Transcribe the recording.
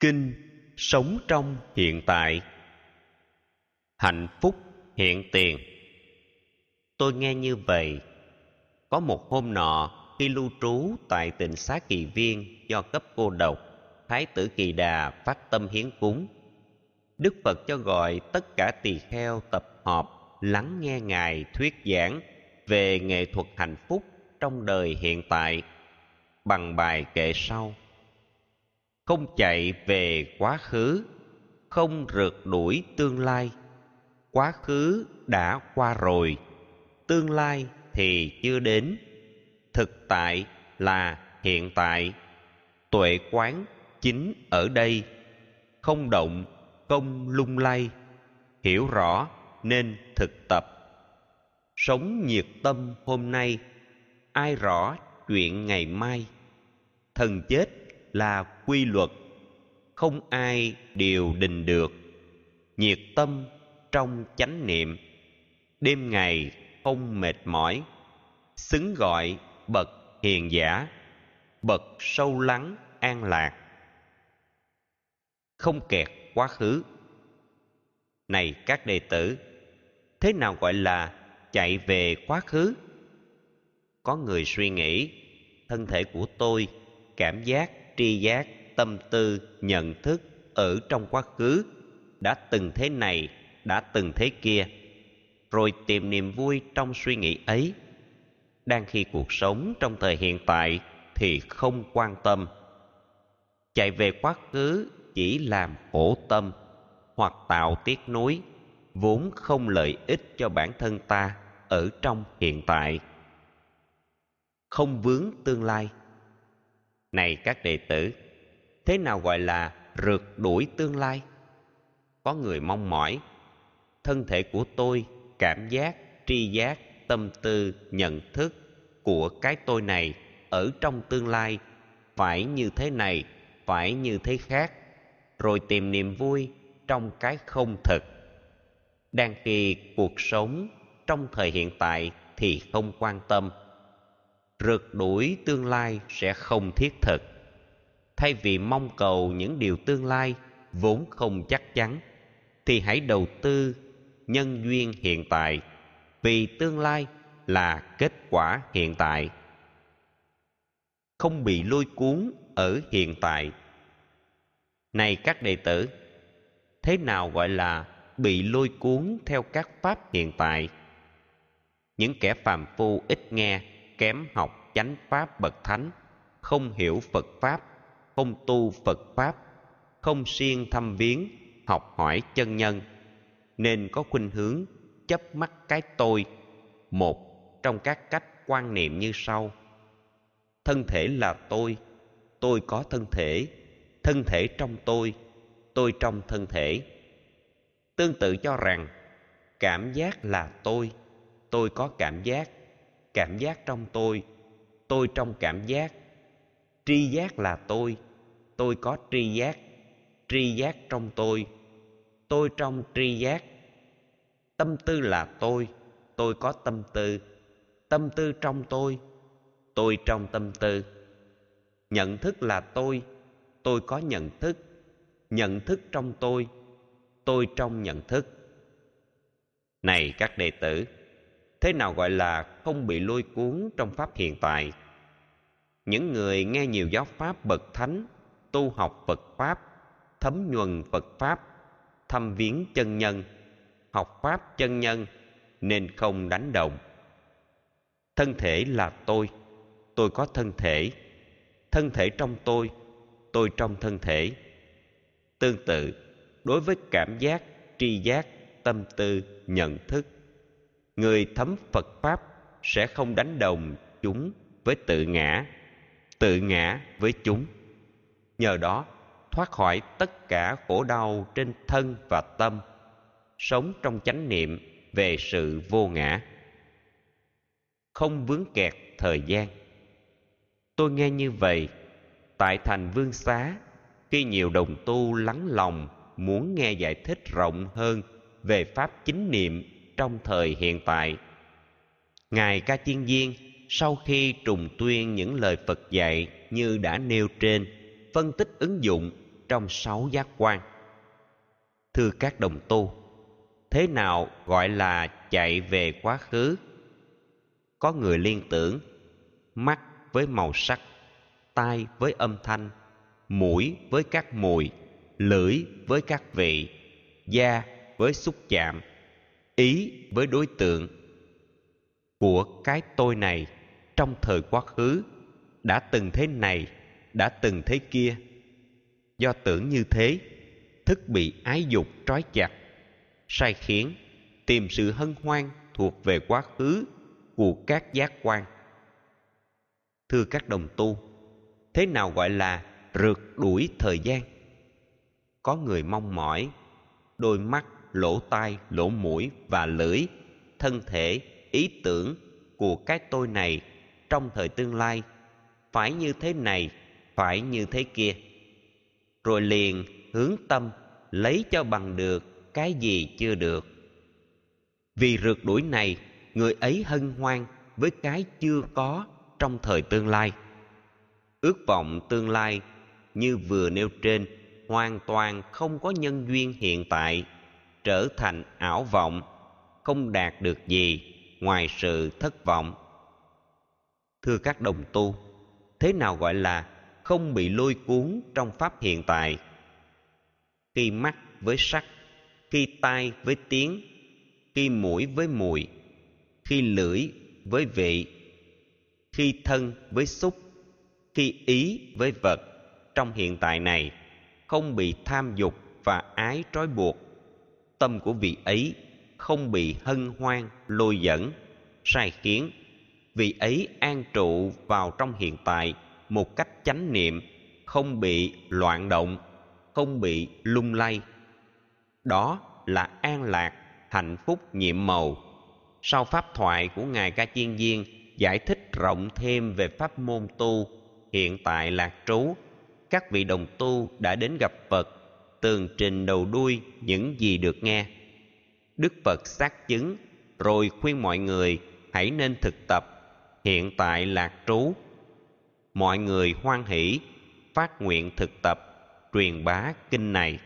kinh sống trong hiện tại. Hạnh phúc hiện tiền. Tôi nghe như vậy, có một hôm nọ khi lưu trú tại tỉnh xá kỳ viên do cấp cô độc, thái tử kỳ đà phát tâm hiến cúng. Đức phật cho gọi tất cả tỳ kheo tập họp lắng nghe ngài thuyết giảng về nghệ thuật hạnh phúc trong đời hiện tại bằng bài kệ sau không chạy về quá khứ, không rượt đuổi tương lai. Quá khứ đã qua rồi, tương lai thì chưa đến. Thực tại là hiện tại. Tuệ quán chính ở đây. Không động, không lung lay. Hiểu rõ nên thực tập. Sống nhiệt tâm hôm nay, ai rõ chuyện ngày mai? Thần chết là quy luật. Không ai điều đình được nhiệt tâm trong chánh niệm. Đêm ngày không mệt mỏi, xứng gọi bậc hiền giả, bậc sâu lắng an lạc. Không kẹt quá khứ. Này các đệ tử, thế nào gọi là chạy về quá khứ? Có người suy nghĩ, thân thể của tôi cảm giác tri giác, tâm tư, nhận thức ở trong quá khứ, đã từng thế này, đã từng thế kia. Rồi tìm niềm vui trong suy nghĩ ấy. Đang khi cuộc sống trong thời hiện tại thì không quan tâm. Chạy về quá khứ chỉ làm khổ tâm hoặc tạo tiếc nuối, vốn không lợi ích cho bản thân ta ở trong hiện tại. Không vướng tương lai này các đệ tử, thế nào gọi là rượt đuổi tương lai? Có người mong mỏi, thân thể của tôi cảm giác, tri giác, tâm tư, nhận thức của cái tôi này ở trong tương lai phải như thế này, phải như thế khác, rồi tìm niềm vui trong cái không thực đang khi cuộc sống trong thời hiện tại thì không quan tâm rượt đuổi tương lai sẽ không thiết thực. Thay vì mong cầu những điều tương lai vốn không chắc chắn, thì hãy đầu tư nhân duyên hiện tại, vì tương lai là kết quả hiện tại. Không bị lôi cuốn ở hiện tại. Này các đệ tử, thế nào gọi là bị lôi cuốn theo các pháp hiện tại? Những kẻ phàm phu ít nghe kém học chánh pháp bậc thánh, không hiểu phật pháp, không tu phật pháp, không siêng thăm viếng, học hỏi chân nhân. Nên có khuynh hướng chấp mắc cái tôi, một trong các cách quan niệm như sau. Thân thể là tôi tôi có thân thể thân thể trong tôi tôi trong thân thể. Tương tự cho rằng, cảm giác là tôi tôi có cảm giác cảm giác trong tôi. Tôi trong cảm giác. Tri giác là tôi. Tôi có tri giác. Tri giác trong tôi. Tôi trong tri giác. Tâm tư là tôi. Tôi có tâm tư. Tâm tư trong tôi. Tôi trong tâm tư. Nhận thức là tôi. Tôi có nhận thức. Nhận thức trong tôi. Tôi trong nhận thức. Này các đệ tử thế nào gọi là không bị lôi cuốn trong pháp hiện tại. Những người nghe nhiều giáo pháp bậc thánh, tu học phật pháp, thấm nhuần phật pháp, thăm viếng chân nhân, học pháp chân nhân nên không đánh động thân thể là tôi tôi có thân thể. Thân thể trong tôi tôi trong thân thể. Tương tự, đối với cảm giác, tri giác, tâm tư, nhận thức người thấm phật pháp sẽ không đánh đồng chúng với tự ngã tự ngã với chúng. Nhờ đó, thoát khỏi tất cả khổ đau trên thân và tâm, sống trong chánh niệm về sự vô ngã. Không vướng kẹt thời gian. Tôi nghe như vậy, tại thành vương xá, khi nhiều đồng tu lắng lòng muốn nghe giải thích rộng hơn về pháp chính niệm trong thời hiện tại. Ngài ca chiên viên, sau khi trùng tuyên những lời phật dạy như đã nêu trên, phân tích ứng dụng trong sáu giác quan. Thưa các đồng tu, thế nào gọi là chạy về quá khứ? Có người liên tưởng, mắt với màu sắc, tai với âm thanh, mũi với các mùi, lưỡi với các vị, da với xúc chạm ý với đối tượng. Của cái tôi này, trong thời quá khứ, đã từng thế này, đã từng thế kia. Do tưởng như thế, thức bị ái dục trói chặt, sai khiến tìm sự hân hoan thuộc về quá khứ của các giác quan. Thưa các đồng tu, thế nào gọi là rượt đuổi thời gian? Có người mong mỏi, đôi mắt lỗ tai, lỗ mũi và lưỡi, thân thể, ý tưởng của cái tôi này trong thời tương lai phải như thế này, phải như thế kia. Rồi liền hướng tâm lấy cho bằng được cái gì chưa được. Vì rượt đuổi này, người ấy hân hoan với cái chưa có trong thời tương lai. Ước vọng tương lai như vừa nêu trên hoàn toàn không có nhân duyên hiện tại trở thành ảo vọng, không đạt được gì ngoài sự thất vọng. Thưa các đồng tu, thế nào gọi là không bị lôi cuốn trong pháp hiện tại? Khi mắt với sắc, khi tai với tiếng, khi mũi với mùi, khi lưỡi với vị, khi thân với xúc, khi ý với vật trong hiện tại này không bị tham dục và ái trói buộc tâm của vị ấy không bị hân hoan, lôi dẫn, sai khiến. Vị ấy an trụ vào trong hiện tại một cách chánh niệm, không bị loạn động, không bị lung lay. Đó là an lạc, hạnh phúc, nhiệm màu. Sau pháp thoại của ngài ca chiên viên giải thích rộng thêm về pháp môn tu, hiện tại lạc trú, các vị đồng tu đã đến gặp phật tường trình đầu đuôi những gì được nghe. Đức phật xác chứng, rồi khuyên mọi người hãy nên thực tập, hiện tại lạc trú. Mọi người hoan hỷ, phát nguyện thực tập, truyền bá kinh này.